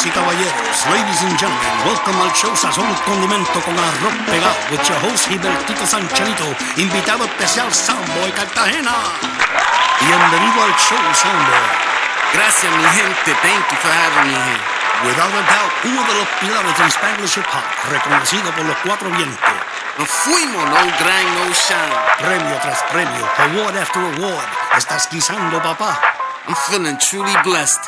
Damas y caballeros, ladies and gentlemen, welcome al show Sazón Condimento con arroz pegado with your host Gilbertito Sanchelito, invitado especial Samboy Cartagena. Bienvenido al show Samboy. Gracias, mi gente. Thank you for having me here. Without a doubt, uno de los pilares del Spanglish Hip Hop, reconocido por los cuatro vientos. Nos fuimos, no grind, no shine. Premio tras premio, award after award. Estás guisando, papá. I'm feeling truly blessed.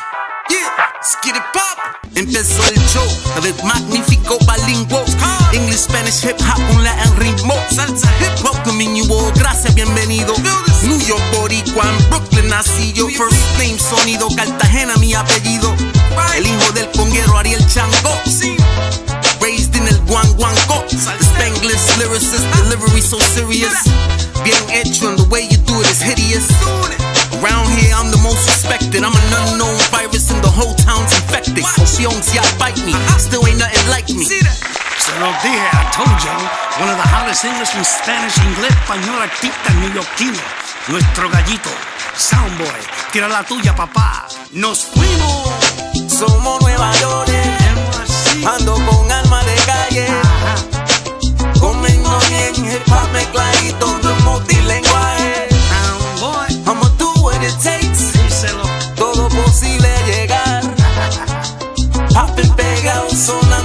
Yeah, it pop. Empezó el show del magnífico bilingüe. English, Spanish, hip hop, un Latin ritmo. Salsa, hip welcoming you all. Gracias, bienvenido. New York, Boricua, Brooklyn nací yo. First name, sonido, Cartagena, mi apellido. El hijo del conguero Ariel Chango. Raised in el guanguanco. Spanglish lyricist, delivery so serious. Bien hecho, and the way you do it is hideous. Around here, I'm the most respected. I'm an unknown body so I bite me. Uh-huh. Still ain't nothing like me. Se los dije, I told y'all. One of the hottest Englishmen, Spanish, inglés, español, artista neoyorquino. Nuestro gallito, Soundboy. Tira la tuya, papá. Nos fuimos. Somos Nueva York. Ando con alma de calle. Comiendo bien, hip hop mezcladito, de multilenguaje. Soundboy. I'ma do what it takes. Díselo. Todo posible. te pega un tsunami.